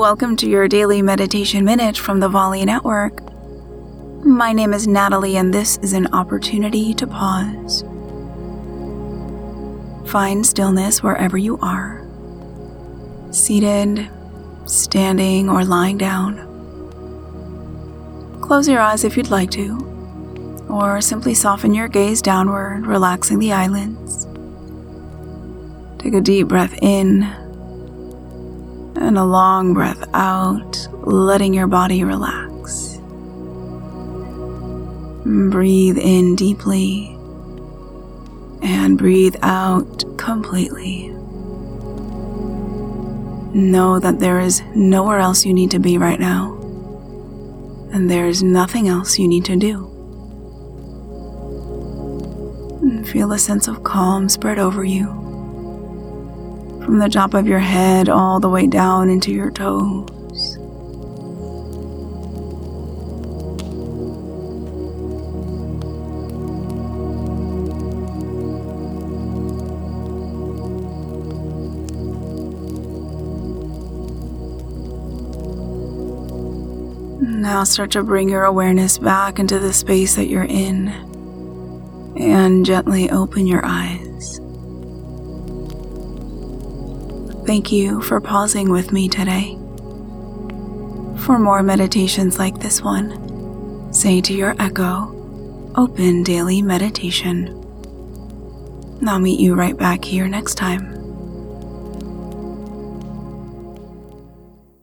welcome to your daily meditation minute from the Volley Network. My name is Natalie, and this is an opportunity to pause. Find stillness wherever you are seated, standing, or lying down. Close your eyes if you'd like to, or simply soften your gaze downward, relaxing the eyelids. Take a deep breath in and a long breath out, letting your body relax. Breathe in deeply and breathe out completely. Know that there is nowhere else you need to be right now, and there is nothing else you need to do. Feel a sense of calm spread over you from the top of your head all the way down into your toes. Now start to bring your awareness back into the space that you're in and gently open your eyes. Thank you for pausing with me today. For more meditations like this one, say to your echo, Open Daily Meditation. I'll meet you right back here next time.